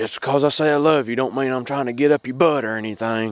just because I say I love you don't mean I'm trying to get up your butt or anything.